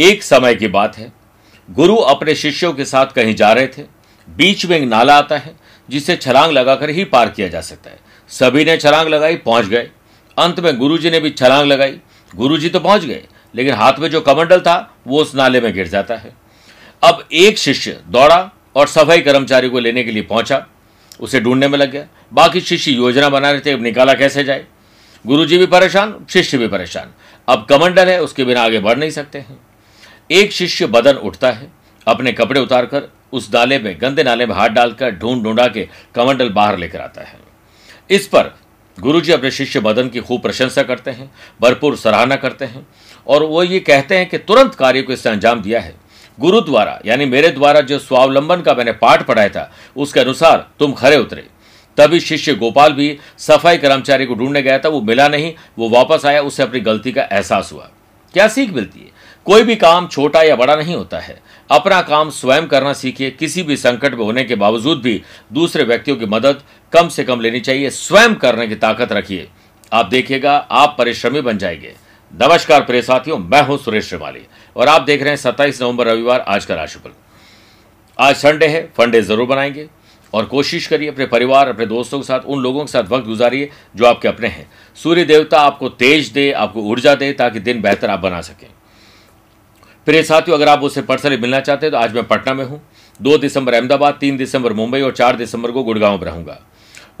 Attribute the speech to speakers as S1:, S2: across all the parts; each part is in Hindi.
S1: एक समय की बात है। गुरु अपने शिष्यों के साथ कहीं जा रहे थे। बीच में एक नाला आता है, जिसे छलांग लगाकर ही पार किया जा सकता है। सभी ने छलांग लगाई, पहुँच गए। अंत में गुरुजी ने भी छलांग लगाई। गुरुजी तो पहुँच गए, लेकिन हाथ में जो कमंडल था, वो उस नाले में गिर जाता है। अब एक शिष्य दौड़ा और सफ़ाई कर्मचारी को लेने के लिए पहुँचा। उसे ढूँढने में लग गया। बाकी शिष्य योजना बना रहे थे, अब निकाला कैसे जाए? गुरुजी भी परेशान, शिष्य भी परेशान। अब कमंडल है, उसके बिना आगे बढ़ नहीं सकते हैं। एक शिष्य बदन उठता है, अपने कपड़े उतारकर उस नाले में, गंदे नाले में हाथ डालकर ढूंढ ढूंढा के कमंडल बाहर लेकर आता है। इस पर गुरुजी अपने शिष्य बदन की खूब प्रशंसा करते हैं, भरपूर सराहना करते हैं, और वो ये कहते हैं कि तुरंत कार्य को इससे अंजाम दिया है। गुरु द्वारा, यानी मेरे द्वारा जो स्वावलंबन का मैंने पाठ पढ़ाया था, उसके अनुसार तुम खरे उतरे। तभी शिष्य गोपाल भी सफ़ाई कर्मचारी को ढूँढने गया था, वो मिला नहीं, वो वापस आया, उसे अपनी गलती का एहसास हुआ। क्या सीख मिलती है? कोई भी काम छोटा या बड़ा नहीं होता है। अपना काम स्वयं करना सीखिए, किसी भी संकट में होने के बावजूद भी दूसरे व्यक्तियों की मदद कम से कम लेनी चाहिए, स्वयं करने की ताकत रखिए। आप देखिएगा, आप परिश्रमी बन जाएँगे। नमस्कार प्रिय साथियों, मैं हूँ सुरेश श्रीमाली और आप देख रहे हैं सत्ताईस नवंबर रविवार, आज का राशिफल। आज संडे है, फंडे ज़रूर बनाएँगे और कोशिश करिए अपने परिवार, अपने दोस्तों के साथ, उन लोगों के साथ वक्त गुजारिए जो आपके अपने हैं। सूर्य देवता आपको तेज दे, आपको ऊर्जा दे ताकि दिन बेहतर आप बना सकें। प्रिय साथियों, अगर आप उससे पर्सनली मिलना चाहते हैं तो आज मैं पटना में हूँ। दो दिसंबर अहमदाबाद, तीन दिसंबर मुंबई और चार दिसंबर को गुड़गांव में रहूँगा।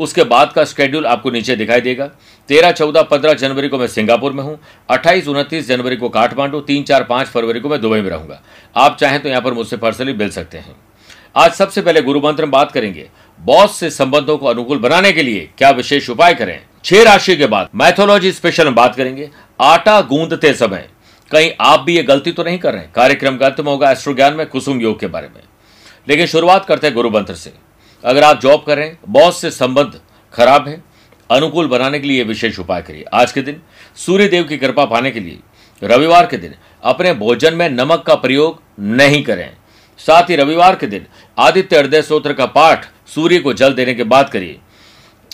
S1: उसके बाद का स्केड्यूल आपको नीचे दिखाई देगा। तेरह, चौदह, पंद्रह जनवरी को मैं सिंगापुर में हूँ। अट्ठाईस, उनतीस जनवरी को काठमांडू, तीन, चार, पाँच फरवरी को मैं दुबई में रहूँगा। आप चाहें तो यहाँ पर मुझसे पर्सनली मिल सकते हैं। आज सबसे पहले गुरु मंत्र में बात करेंगे। बॉस से संबंधों को अनुकूल बनाने के लिए क्या विशेष उपाय करें? छह राशि के बाद मैथोलॉजी स्पेशल में बात करेंगे। आटा गूंदते समय। कहीं आप भी ये गलती तो नहीं कर रहे कार्यक्रम का अंत में होगा एस्ट्रो ज्ञान में, कुसुम योग के बारे में। लेकिन शुरुआत करते हैं गुरु मंत्र से। अगर आप जॉब कर रहे हैं, बॉस से संबंध खराब है, अनुकूल बनाने के लिए विशेष उपाय करिए। आज के दिन सूर्य देव की कृपा पाने के लिए, रविवार के दिन, अपने भोजन में नमक का प्रयोग नहीं करें। साथ ही रविवार के दिन, आदित्य हृदय स्त्रोत्र का पाठ, सूर्य को जल देने के बाद करिए।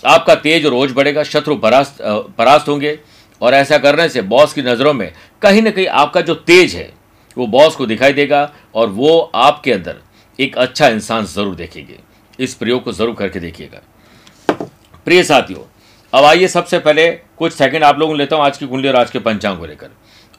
S1: आपका तेज रोज बढ़ेगा, शत्रु परास्त परास्त होंगे और ऐसा करने से बॉस की नज़रों में कहीं ना कहीं आपका जो तेज है, वो बॉस को दिखाई देगा और वो आपके अंदर एक अच्छा इंसान ज़रूर देखेंगे। इस प्रयोग को ज़रूर करके देखिएगा। प्रिय साथियों, अब आइए सबसे पहले कुछ सेकंड आप लोगों को लेता हूँ आज की कुंडली और आज के पंचांग को लेकर।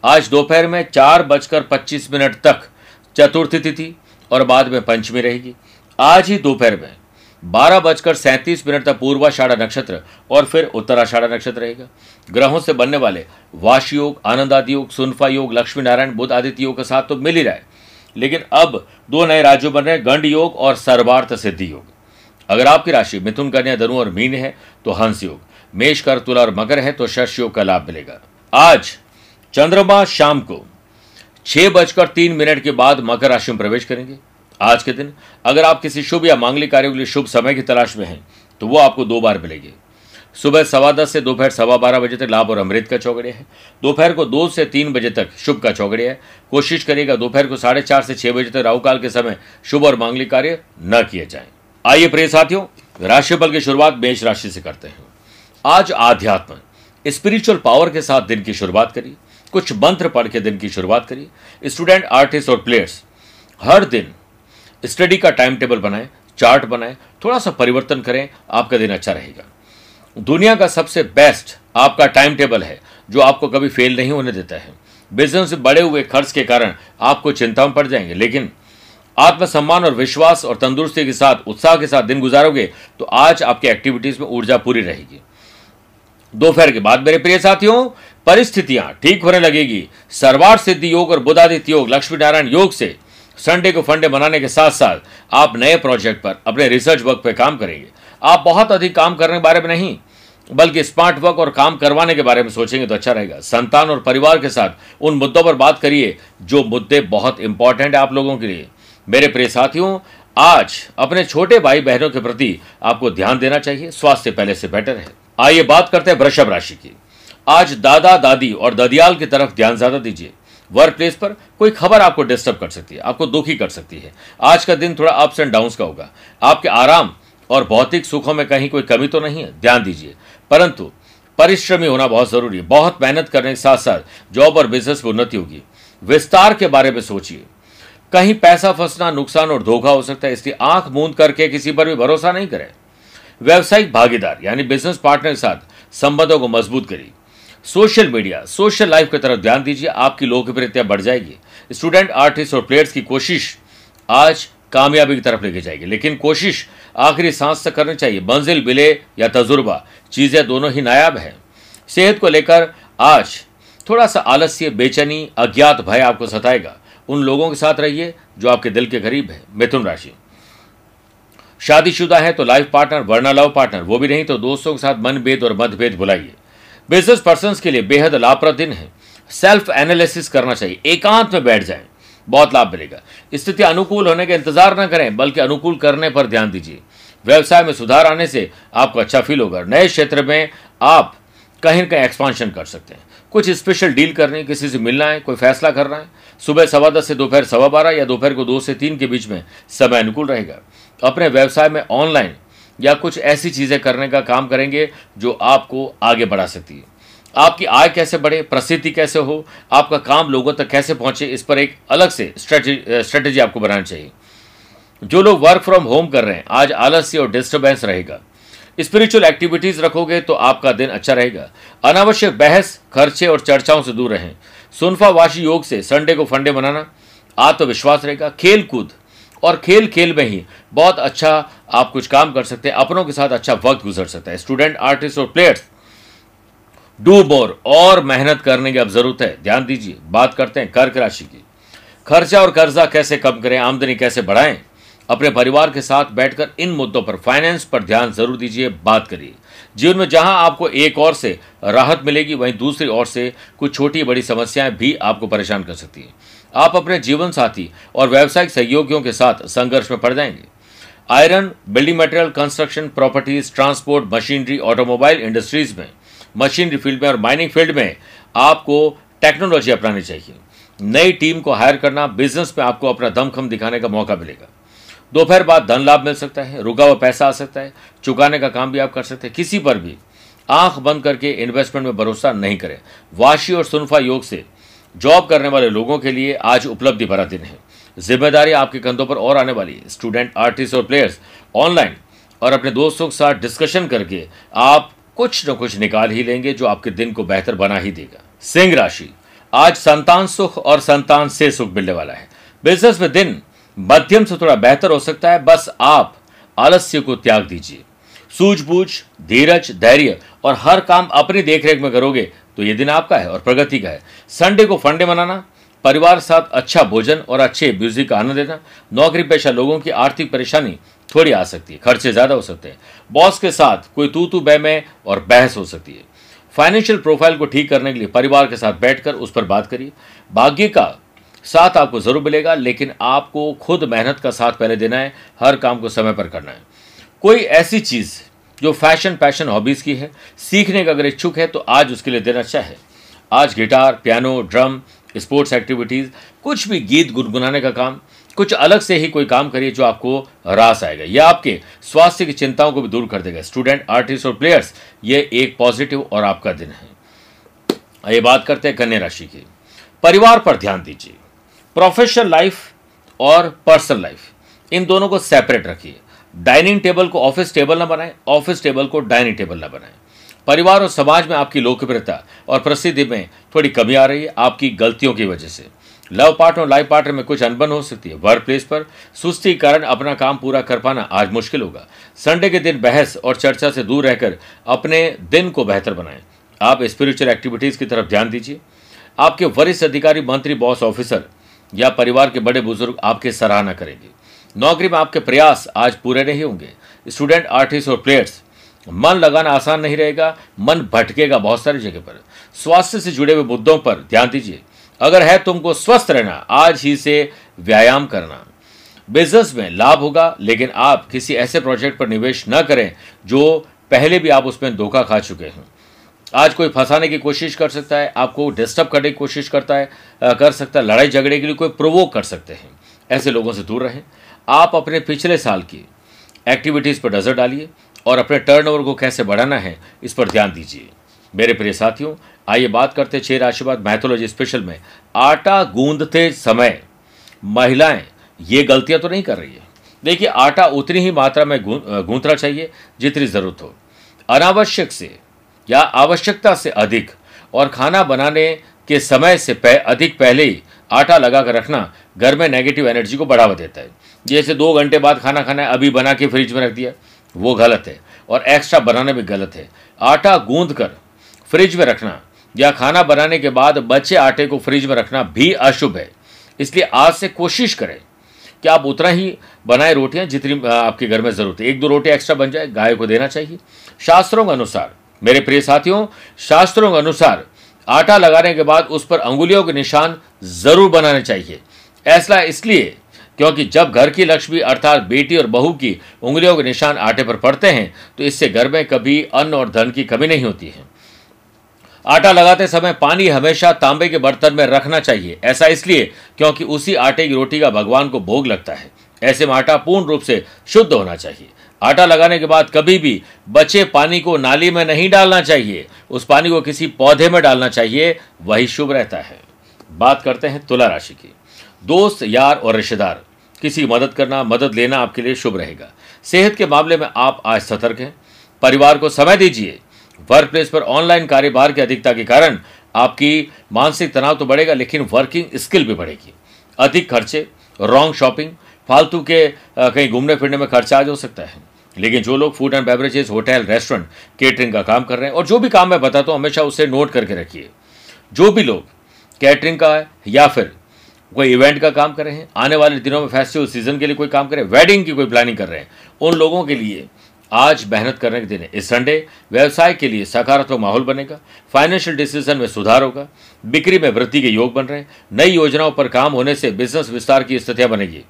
S1: आज दोपहर में चार बजकर पच्चीस मिनट तक चतुर्थी तिथि और बाद में पंचमी रहेगी। आज ही दोपहर में बारह बजकर सैंतीस मिनट तक पूर्वाषाढ़ा नक्षत्र और फिर उत्तराषाढ़ा नक्षत्र रहेगा। ग्रहों से बनने वाले वाश योग, आनंद आदि योग, सुनफा योग, लक्ष्मी नारायण बुद्ध आदित्य योग के साथ तो मिल ही रहा है। लेकिन अब दो नए राज्यों बन रहे गंड योग और सर्वार्थ सिद्धि योग। अगर आपकी राशि मिथुन, कन्या, धनु और मीन है तो हंस योग। मेष कर तुला और मकर है तो शश योग का लाभ मिलेगा। आज, चंद्रमा शाम को छह बजकर तीन मिनट के बाद मकर राशि में प्रवेश करेंगे। आज के दिन, अगर आप किसी शुभ या मांगलिक कार्यों के लिए शुभ समय की तलाश में हैं तो वो आपको दो बार मिलेगी। सुबह सवा दस से दोपहर सवा बारह बजे तक लाभ और अमृत का चौगड़िया है। दोपहर को दो से तीन बजे तक शुभ का चौगड़िया है। कोशिश करिएगा दोपहर को साढ़े चार से छह बजे तक राहुकाल के समय शुभ और मांगलिक कार्य न किए जाए। आइए प्रिय साथियों, राशिफल की शुरुआत मेष राशि से करते हैं। आज आध्यात्म स्पिरिचुअल पावर के साथ दिन की शुरुआत करिए। कुछ मंत्र पढ़ के दिन की शुरुआत करिए। स्टूडेंट आर्टिस्ट और प्लेयर्स हर दिन स्टडी का टाइम टेबल बनाएँ चार्ट बनाएँ थोड़ा सा परिवर्तन करें, आपका दिन अच्छा रहेगा। दुनिया का सबसे बेस्ट आपका टाइम टेबल है, जो आपको कभी फेल नहीं होने देता है। बिज़नेस में बढ़े हुए खर्च के कारण आपको चिंता में पड़ जाएँगे, लेकिन आत्मसम्मान और विश्वास और तंदुरुस्ती के साथ, उत्साह के साथ दिन गुजारोगे तो आज आपकी एक्टिविटीज़ में ऊर्जा पूरी रहेगी। दोपहर के बाद मेरे प्रिय साथियों, परिस्थितियाँ ठीक होने लगेगी। सर्वार सिद्धि योग और बुधादित्य योग लक्ष्मी नारायण योग से संडे को फंडे बनाने के साथ साथ आप नए प्रोजेक्ट पर, अपने रिसर्च वर्क पर काम करेंगे। आप बहुत अधिक काम करने के बारे में नहीं, बल्कि स्मार्ट वर्क और काम करवाने के बारे में सोचेंगे तो अच्छा रहेगा। संतान और परिवार के साथ उन मुद्दों पर बात करिए, जो मुद्दे बहुत इंपॉर्टेंट है आप लोगों के लिए। मेरे प्रिय साथियों, आज अपने छोटे भाई बहनों के प्रति आपको ध्यान देना चाहिए, स्वास्थ्य पहले से बेटर है। आइए बात करते हैं वृषभ राशि की। आज दादा दादी और ददियाल की तरफ़ ध्यान ज़्यादा दीजिए। वर्क प्लेस पर कोई खबर आपको डिस्टर्ब कर सकती है, आपको दुखी कर सकती है। आज का दिन थोड़ा अप्स एंड डाउन का होगा। आपके आराम और भौतिक सुखों में कहीं कोई कमी तो नहीं है? ध्यान दीजिए। परंतु परिश्रमी होना बहुत ज़रूरी है। बहुत मेहनत करने के साथ साथ जॉब और बिज़नेस में उन्नति होगी। विस्तार के बारे में सोचिए। कहीं पैसा फंसना, नुकसान और धोखा हो सकता है, इसलिए आँख मूंद करके किसी पर भी भरोसा नहीं करें। व्यावसायिक भागीदार, यानी बिज़नेस पार्टनर के साथ संबंधों को मज़बूत करिए। सोशल मीडिया, सोशल लाइफ की तरफ़ ध्यान दीजिए, आपकी लोकप्रियता बढ़ जाएगी। स्टूडेंट, आर्टिस्ट और प्लेयर्स की कोशिश आज कामयाबी की तरफ़ लेके जाएगी, लेकिन कोशिश आखिरी सांस तक करनी चाहिए। मंजिल मिले या तजुर्बा, चीज़ें दोनों ही नायाब हैं। सेहत को लेकर आज थोड़ा सा आलस्य, बेचैनी, अज्ञात भय आपको सताएगा। उन लोगों के साथ रहिए जो आपके दिल के करीब है। मिथुन राशि। शादीशुदा है तो लाइफ पार्टनर, वरना लव पार्टनर, वो भी नहीं तो दोस्तों के साथ मनभेद और मतभेद भुलाइए। बिज़नेस पर्सन के लिए बेहद लाभप्रद दिन है। सेल्फ एनालिसिस करना चाहिए। एकांत में बैठ जाएँ। बहुत लाभ मिलेगा। स्थिति अनुकूल होने का इंतज़ार न करें, बल्कि अनुकूल करने पर ध्यान दीजिए। व्यवसाय में सुधार आने से आपको अच्छा फील होगा। नए क्षेत्र में आप कहीं ना कहीं एक्सपांशन कर सकते हैं। कुछ स्पेशल डील करनी किसी से मिलना है, कोई फैसला करना है। सुबह सवा दस से दोपहर सवा बारह या दोपहर को दो से तीन के बीच में समय अनुकूल रहेगा। अपने व्यवसाय में ऑनलाइन या कुछ ऐसी चीज़ें करने का काम करेंगे जो आपको आगे बढ़ा सकती है। आपकी आय कैसे बढ़े, प्रसिद्धि कैसे हो, आपका काम लोगों तक कैसे पहुँचे, इस पर एक अलग से स्ट्रेटेजी आपको बनानी चाहिए। जो लोग वर्क फ्रॉम होम कर रहे हैं, आज आलस्य और डिस्टर्बेंस रहेगा। स्पिरिचुअल एक्टिविटीज़ रखोगे तो आपका दिन अच्छा रहेगा। अनावश्यक बहस, खर्चे और चर्चाओं से दूर रहें। सुनफा वाशी योग से संडे को फंडे बनाना आत्मविश्वास रहेगा। खेल कूद और खेल खेल में ही बहुत अच्छा आप कुछ काम कर सकते हैं, अपनों के साथ अच्छा वक्त गुजर सकता है। स्टूडेंट आर्टिस्ट और प्लेयर्स डू मोर और मेहनत करने की अब ज़रूरत है। ध्यान दीजिए, बात करते हैं कर्क राशि की। खर्चा और कर्जा कैसे कम करें, आमदनी कैसे बढ़ाएँ? अपने परिवार के साथ बैठकर इन मुद्दों पर फाइनेंस पर ध्यान ज़रूर दीजिए, बात करिए। जीवन में जहाँ आपको एक और से राहत मिलेगी, वहीं दूसरी ओर से कुछ छोटी बड़ी समस्याएँ भी आपको परेशान कर सकती हैं। आप अपने जीवन साथी और व्यावसायिक सहयोगियों के साथ संघर्ष में पड़ जाएँगे। Iron, building material, construction, properties, transport, machinery, automobile industries में, मशीनरी फ़ील्ड में और माइनिंग फ़ील्ड में आपको टेक्नोलॉजी अपनानी चाहिए। नई टीम को हायर करना, बिज़नेस में आपको अपना दमखम दिखाने का मौका मिलेगा। दोपहर बाद धन लाभ मिल सकता है, रुका हुआ पैसा आ सकता है, चुकाने का काम भी आप कर सकते हैं। किसी पर भी आँख बंद करके इन्वेस्टमेंट में भरोसा नहीं करें। वाशी और सुनफा योग से जॉब करने वाले लोगों के लिए आज उपलब्धि भरा दिन है। ज़िम्मेदारी आपके कंधों पर और आने वाली है। स्टूडेंट, आर्टिस्ट और प्लेयर्स, ऑनलाइन और अपने दोस्तों के साथ डिस्कशन करके आप कुछ न कुछ निकाल ही लेंगे जो आपके दिन को बेहतर बना ही देगा। सिंह राशि, आज संतान सुख और संतान से सुख मिलने वाला है। बिज़नेस में दिन मध्यम से थोड़ा बेहतर हो सकता है। बस आप आलस्य को त्याग दीजिए। सूझबूझ, धीरज, धैर्य और हर काम अपनी देखरेख में करोगे तो ये दिन आपका है और प्रगति का है। संडे को फंडे मनाना, परिवार साथ अच्छा भोजन और अच्छे म्यूज़िक का आनंद लेना, नौकरी पेशा लोगों की आर्थिक परेशानी थोड़ी आ सकती है, खर्चे ज़्यादा हो सकते हैं। बॉस के साथ कोई तू तू बह में और बहस हो सकती है। फाइनेंशियल प्रोफ़ाइल को ठीक करने के लिए परिवार के साथ बैठकर उस पर बात करिए। भाग्य का साथ आपको ज़रूर मिलेगा, लेकिन आपको खुद मेहनत का साथ पहले देना है, हर काम को समय पर करना है। कोई ऐसी चीज़ जो फ़ैशन, पैशन हॉबीज़ की है, सीखने का अगर इच्छुक है तो आज उसके लिए दिन अच्छा है। आज guitar, piano, drum, sports activities, कुछ भी गीत गुनगुनाने का काम, कुछ अलग से ही कोई काम करिए जो आपको रास आएगा यह आपके स्वास्थ्य की चिंताओं को भी दूर कर देगा। स्टूडेंट, आर्टिस्ट और प्लेयर्स, ये एक पॉजिटिव और आपका दिन है। ये बात करते हैं कन्या राशि की। परिवार पर ध्यान दीजिए। प्रोफेशनल लाइफ और पर्सनल लाइफ, इन दोनों को सेपरेट रखिए। डाइनिंग टेबल को ऑफ़िस टेबल ना बनाएँ, ऑफ़िस टेबल को डाइनिंग टेबल ना बनाएँ। परिवार और समाज में आपकी लोकप्रियता और प्रसिद्धि में थोड़ी कमी आ रही है आपकी गलतियों की वजह से। लव पार्टनर और लाइफ पार्टनर में कुछ अनबन हो सकती है। वर्क प्लेस पर सुस्ती के कारण अपना काम पूरा कर पाना आज मुश्किल होगा। संडे के दिन बहस और चर्चा से दूर रहकर अपने दिन को बेहतर बनाएँ। आप स्पिरिचुअल एक्टिविटीज़ की तरफ़ ध्यान दीजिए। आपके वरिष्ठ अधिकारी, मंत्री बॉस ऑफिसर या परिवार के बड़े बुज़ुर्ग आपकी सराहना करेंगे। नौकरी में आपके प्रयास आज पूरे नहीं होंगे। स्टूडेंट आर्टिस्ट और प्लेयर्स मन लगाना आसान नहीं रहेगा, मन भटकेगा बहुत सारी जगह पर। स्वास्थ्य से जुड़े हुए मुद्दों पर ध्यान दीजिए। अगर है तुमको स्वस्थ रहना, आज ही से व्यायाम करना। बिज़नेस में लाभ होगा, लेकिन आप किसी ऐसे प्रोजेक्ट पर निवेश न करें, जो पहले भी आप उसमें धोखा खा चुके हैं। आज कोई फंसाने की कोशिश कर सकता है, आपको डिस्टर्ब करने की कोशिश करता है कर सकता है, लड़ाई झगड़े के लिए कोई प्रोवोक कर सकते हैं। ऐसे लोगों से दूर रहें। आप अपने पिछले साल की एक्टिविटीज़ पर नज़र डालिए और अपने टर्नओवर को कैसे बढ़ाना है इस पर ध्यान दीजिए। मेरे प्रिय साथियों आइए बात करते छह राशिवाद मैथोलॉजी स्पेशल में। आटा गूंदते समय महिलाएँ ये गलतियाँ तो नहीं कर रही है। देखिए आटा उतनी ही मात्रा में गूंथना चाहिए जितनी ज़रूरत हो। अनावश्यक से या आवश्यकता से अधिक और खाना बनाने के समय से पह, अधिक पहले ही आटा लगा कर रखना घर में नेगेटिव एनर्जी को बढ़ावा देता है। जैसे दो घंटे बाद खाना खाना है, अभी बना के फ्रिज में रख दिया। वो गलत है और एक्स्ट्रा बनाना भी गलत है। आटा गूंद कर फ्रिज में रखना या खाना बनाने के बाद बचे आटे को फ्रिज में रखना भी अशुभ है। इसलिए आज से कोशिश करें कि आप उतना ही बनाए रोटियाँ जितनी आपके घर में ज़रूरत है। एक दो रोटी एक्स्ट्रा बन जाए, गाय को देना चाहिए। शास्त्रों के अनुसार, मेरे प्रिय साथियों, शास्त्रों के अनुसार आटा लगाने के बाद उस पर अंगुलियों के निशान ज़रूर बनाने चाहिए। ऐसा इसलिए क्योंकि जब घर की लक्ष्मी अर्थात बेटी और बहू की उंगलियों के निशान आटे पर पड़ते हैं तो इससे घर में कभी अन्न और धन की कमी नहीं होती है। आटा लगाते समय पानी हमेशा तांबे के बर्तन में रखना चाहिए। ऐसा इसलिए क्योंकि उसी आटे की रोटी का भगवान को भोग लगता है। ऐसे में आटा पूर्ण रूप से शुद्ध होना चाहिए। आटा लगाने के बाद कभी भी बचे पानी को नाली में नहीं डालना चाहिए। उस पानी को किसी पौधे में डालना चाहिए। वही शुभ रहता है। बात करते हैं तुला राशि की। दोस्त, यार और रिश्तेदार, किसी मदद करना, मदद लेना आपके लिए शुभ रहेगा। सेहत के मामले में आप आज सतर्क हैं। परिवार को समय दीजिए। वर्क प्लेस पर ऑनलाइन कार्यभार की अधिकता के कारण आपकी मानसिक तनाव तो बढ़ेगा, लेकिन वर्किंग स्किल भी बढ़ेगी। अधिक खर्चे रॉन्ग शॉपिंग फालतू के कहीं घूमने फिरने में खर्चा आज हो सकता है। लेकिन जो लोग food and beverages hotel restaurant catering का काम कर रहे हैं, और जो भी काम मैं बताता हूँ, हमेशा उसे नोट करके रखिए। जो भी लोग कैटरिंग का है, या फिर कोई इवेंट का काम कर रहे हैं, आने वाले दिनों में फेस्टिवल सीज़न के लिए कोई काम कर रहे हैं वेडिंग की कोई प्लानिंग कर रहे हैं, उन लोगों के लिए आज मेहनत करने के दिन है। इस संडे व्यवसाय के लिए सकारात्मक माहौल बनेगा फाइनेंशियल डिसीज़न में सुधार होगा, बिक्री में वृद्धि के योग बन रहे हैं, नई योजनाओं पर काम होने से बिज़नेस विस्तार की स्थितियाँ बनेगी।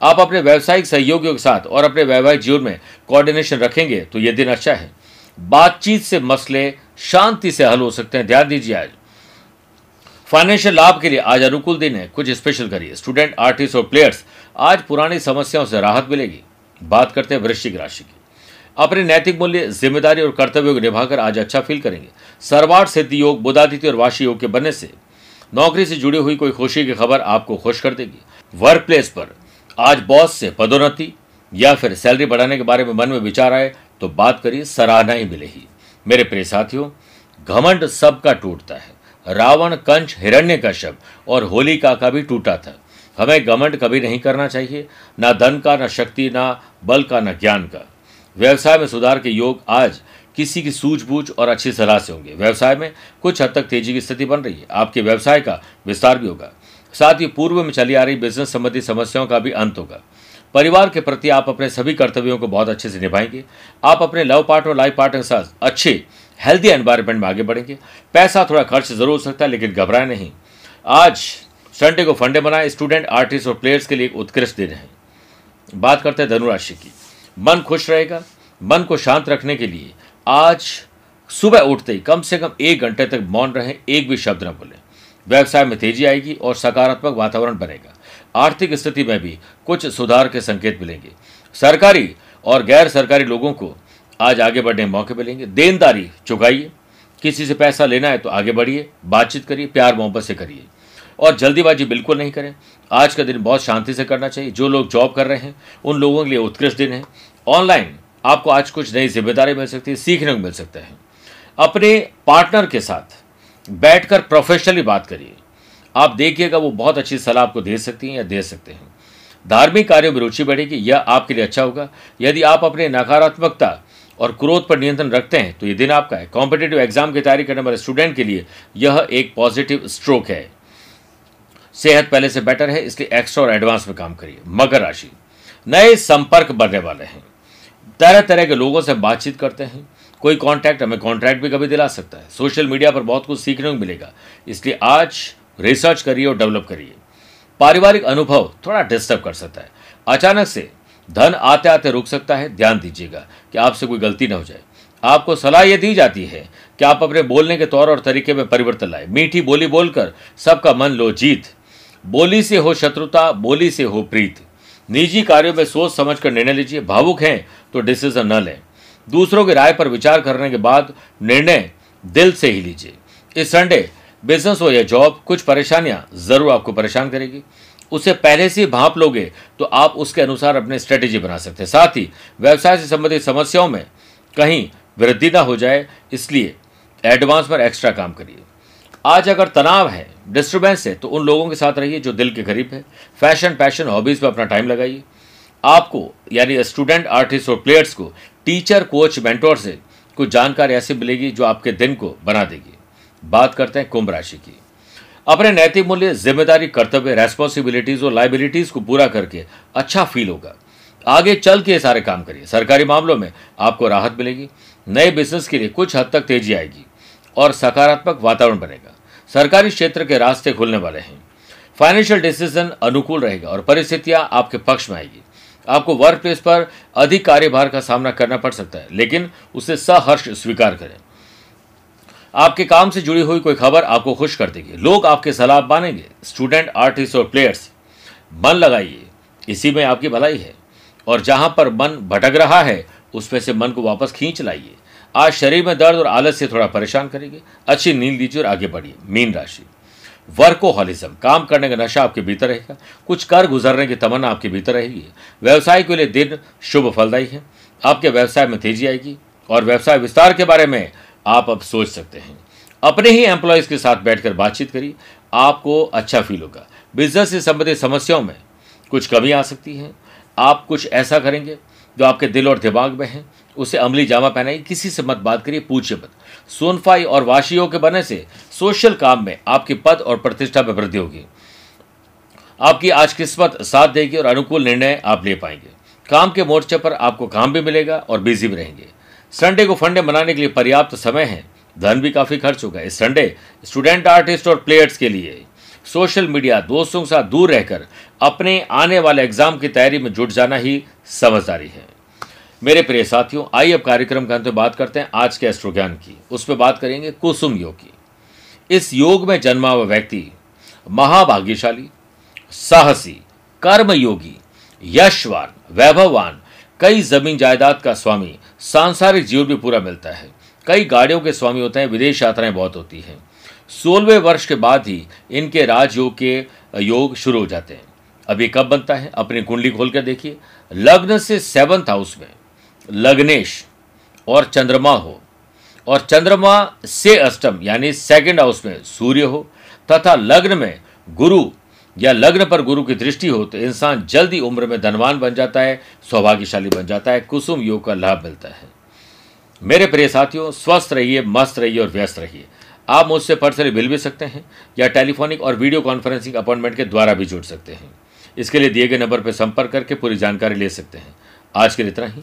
S1: आप अपने व्यावसायिक सहयोगियों के साथ और अपने वैवाहिक जीवन में कोऑर्डिनेशन रखेंगे तो यह दिन अच्छा है। बातचीत से मसले शांति से हल हो सकते हैं। ध्यान दीजिए आज। फाइनेंशियल लाभ के लिए आज अनुकूल दिन है। कुछ स्पेशल करिए। स्टूडेंट आर्टिस्ट और प्लेयर्स आज पुरानी समस्याओं से राहत मिलेगी। बात करते हैं वृश्चिक राशि की। अपने नैतिक मूल्य, ज़िम्मेदारी और कर्तव्यों को निभाकर आज अच्छा फील करेंगे। सर्वार्थ सिद्धि योग, बुधादित्य और वाशी योग के बनने से नौकरी से जुड़ी हुई कोई खुशी की खबर आपको खुश कर देगी। वर्क प्लेस पर आज बॉस से पदोन्नति या फिर सैलरी बढ़ाने के बारे में मन में विचार आए तो बात करिए, सराहना ही मिलेगी। मेरे प्रिय साथियों, घमंड सबका टूटता है। रावण, कंच, हिरण्य का कश्यप और होलिका का भी टूटा था। हमें घमंड कभी नहीं करना चाहिए, ना धन का, ना शक्ति, ना बल का, ना ज्ञान का। व्यवसाय में सुधार के योग आज किसी की सूझबूझ और अच्छी सलाह से होंगे। व्यवसाय में कुछ हद तक तेज़ी की स्थिति बन रही है। आपके व्यवसाय का विस्तार भी होगा। साथ ही पूर्व में चली आ रही बिज़नेस संबंधी समस्याओं का भी अंत होगा। परिवार के प्रति आप अपने सभी कर्तव्यों को बहुत अच्छे से निभाएँगे। आप अपने लव पार्टनर और लाइफ पार्टनर के साथ अच्छे हेल्दी एनवायरनमेंट में आगे बढ़ेंगे। पैसा थोड़ा खर्च ज़रूर हो सकता है, लेकिन घबराए नहीं। आज संडे को फंडे बनाए स्टूडेंट आर्टिस्ट और प्लेयर्स के लिए एक उत्कृष्ट दिन है। बात करते हैं धनुराशि की। मन खुश रहेगा। मन को शांत रखने के लिए आज सुबह उठते ही कम से कम एक घंटे तक मौन रहें, एक भी शब्द न बोलें। व्यवसाय में तेज़ी आएगी और सकारात्मक वातावरण बनेगा। आर्थिक स्थिति में भी कुछ सुधार के संकेत मिलेंगे। सरकारी और गैर सरकारी लोगों को आज आगे बढ़ने मौके मिलेंगे। देनदारी चुकाइए। किसी से पैसा लेना है तो आगे बढ़िए। बातचीत करिए, प्यार मोहब्बत से करिए। और जल्दीबाजी बिल्कुल नहीं करें। आज का दिन बहुत शांति से करना चाहिए। जो लोग जॉब कर रहे हैं, उन लोगों के लिए उत्कृष्ट दिन है। ऑनलाइन आपको आज कुछ नई ज़िम्मेदारी मिल सकती है, सीखने को मिल सकता है। अपने पार्टनर के साथ बैठकर प्रोफेशनली बात करिए। आप देखिएगा वो बहुत अच्छी सलाह आपको दे सकती हैं या दे सकते हैं। धार्मिक कार्यों में रुचि बढ़ेगी, यह आपके लिए अच्छा होगा। यदि आप अपने नकारात्मकता और क्रोध पर नियंत्रण रखते हैं तो ये दिन आपका है। कॉम्पिटेटिव एग्ज़ाम की तैयारी करने वाले स्टूडेंट के लिए यह एक पॉजिटिव स्ट्रोक है। सेहत पहले से बेटर है, इसलिए एक्स्ट्रा और एडवांस में काम करिए। मकर राशि। नए संपर्क बढ़ने वाले हैं। तरह तरह के लोगों से बातचीत करते हैं। कोई कॉन्टैक्ट हमें कॉन्ट्रैक्ट भी कभी दिला सकता है। सोशल मीडिया पर बहुत कुछ सीखने को मिलेगा। इसलिए आज रिसर्च करिए और डेवलप करिए। पारिवारिक अनुभव थोड़ा डिस्टर्ब कर सकता है। अचानक से धन आते आते रुक सकता है। ध्यान दीजिएगा कि आपसे कोई गलती ना हो जाए। आपको सलाह यह दी जाती है कि आप अपने बोलने के तौर और तरीके में परिवर्तन लाए। मीठी बोली बोलकर सबका मन लो जीत। बोली से हो शत्रुता, बोली से हो प्रीत। निजी कार्यों में सोच समझ कर निर्णय लीजिए। भावुक हैं तो डिसीज़न न लें। दूसरों की राय पर विचार करने के बाद निर्णय दिल से ही लीजिए। इस संडे बिज़नेस हो या जॉब कुछ परेशानियाँ ज़रूर आपको परेशान करेगी। उसे पहले से भाप लोगे तो आप उसके अनुसार अपने स्ट्रेटेजी बना सकते हैं। साथ ही, व्यवसाय से संबंधित समस्याओं में कहीं वृद्धि ना हो जाए, इसलिए एडवांस पर एक्स्ट्रा काम करिए। आज अगर तनाव है डिस्टर्बेंस है तो उन लोगों के साथ रहिए जो दिल के करीब है। फ़ैशन पैशन हॉबीज पर अपना टाइम लगाइए। आपको, यानी स्टूडेंट आर्टिस्ट और प्लेयर्स को टीचर, कोच, मेंटोर से कुछ जानकारी ऐसी मिलेगी जो आपके दिन को बना देगी। बात करते हैं कुंभ राशि की। अपने नैतिक मूल्य, ज़िम्मेदारी, कर्तव्य रेस्पॉन्सिबिलिटीज और लाइबिलिटीज को पूरा करके अच्छा फील होगा। आगे चल के सारे काम करिए। सरकारी मामलों में आपको राहत मिलेगी। नए बिज़नेस के लिए कुछ हद तक तेज़ी आएगी और सकारात्मक वातावरण बनेगा। सरकारी क्षेत्र के रास्ते खुलने वाले हैं। फाइनेंशियल डिसीज़न अनुकूल रहेगा और परिस्थितियाँ आपके पक्ष में आएगी। आपको वर्क प्लेस पर अधिक कार्यभार का सामना करना पड़ सकता है, लेकिन उसे सहर्ष स्वीकार करें। आपके काम से जुड़ी हुई कोई खबर आपको खुश कर देगी। लोग आपके सलाह मानेंगे। स्टूडेंट आर्टिस्ट और प्लेयर्स मन लगाइए। इसी में आपकी भलाई है। और जहाँ पर मन भटक रहा है, उसमें से मन को वापस खींच लाइए। आज शरीर में दर्द और आलस से थोड़ा परेशान करेंगे। अच्छी नींद लीजिए और आगे बढ़िए। मीन राशि। वर्कोहॉलिज्म, काम करने का नशा आपके भीतर रहेगा, कुछ कर गुजरने की तमन्ना आपके भीतर रहेगी। व्यवसाय के लिए दिन शुभ फलदायी है, आपके व्यवसाय में तेज़ी आएगी और व्यवसाय विस्तार के बारे में आप अब सोच सकते हैं। अपने ही एम्प्लॉयज़ के साथ बैठकर बातचीत करिए, आपको अच्छा फील होगा। बिज़नेस से संबंधित समस्याओं में कुछ कमी आ सकती है। आप कुछ ऐसा करेंगे जो आपके दिल और दिमाग में है, उसे अमली जामा पहनाइए, किसी से मत बात करिए, पूछिए मत। सोनफाई और वाशियों के बने से सोशल काम में आपकी पद और प्रतिष्ठा में वृद्धि होगी। आपकी आज किस्मत साथ देगी और अनुकूल निर्णय आप ले पाएँगे। काम के मोर्चे पर आपको काम भी मिलेगा और बिज़ी भी रहेंगे। संडे को फंडे मनाने के लिए पर्याप्त समय है। धन भी काफ़ी खर्च होगा। इस संडे स्टूडेंट, आर्टिस्ट और प्लेयर्स के लिए सोशल मीडिया दोस्तों के साथ दूर रहकर अपने आने वाले एग्ज़ाम की तैयारी में जुट जाना ही समझदारी है। मेरे प्रिय साथियों, आइए अब कार्यक्रम के अंत में बात करते हैं आज के एस्ट्रो ज्ञान की। उस पर बात करेंगे कुसुम योग की। इस योग में जन्मा हुआ व्यक्ति महाभाग्यशाली, साहसी, कर्मयोगी, यशवान, वैभववान, कई ज़मीन जायदाद का स्वामी, सांसारिक जीवन भी पूरा मिलता है। कई गाड़ियों के स्वामी होते हैं, विदेश यात्राएँ बहुत होती हैं। सोलहवें वर्ष के बाद ही इनके राजयोग के योग शुरू हो जाते हैं। अभी कब बनता है, अपनी कुंडली खोल कर देखिए। लग्न से सेवंथ हाउस में। लग्नेश और चंद्रमा हो। और चंद्रमा से अष्टम, यानी सेकंड हाउस में सूर्य हो, तथा लग्न में गुरु, या लग्न पर गुरु की दृष्टि हो तो इंसान जल्दी उम्र में धनवान बन जाता है, सौभाग्यशाली बन जाता है, कुसुम योग का लाभ मिलता है। मेरे प्रिय साथियों, स्वस्थ रहिए, मस्त रहिए और व्यस्त रहिए। आप मुझसे पर्सनली मिल भी सकते हैं, या टेलीफोनिक और वीडियो कॉन्फ्रेंसिंग अपॉइंटमेंट के द्वारा भी जुड़ सकते हैं। इसके लिए दिए गए नंबर पर संपर्क करके पूरी जानकारी ले सकते हैं। आज के लिए इतना ही।